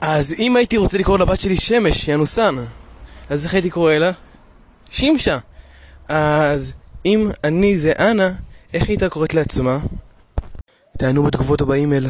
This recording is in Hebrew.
אז אם הייתי רוצה לקרוא לבת שלי שמש, ינוסן, אז איך הייתי קורא לה? שמשה. אז אם אני זה אנה, איך הייתה קוראת לעצמה? תענו בתגובות הבאים אלה.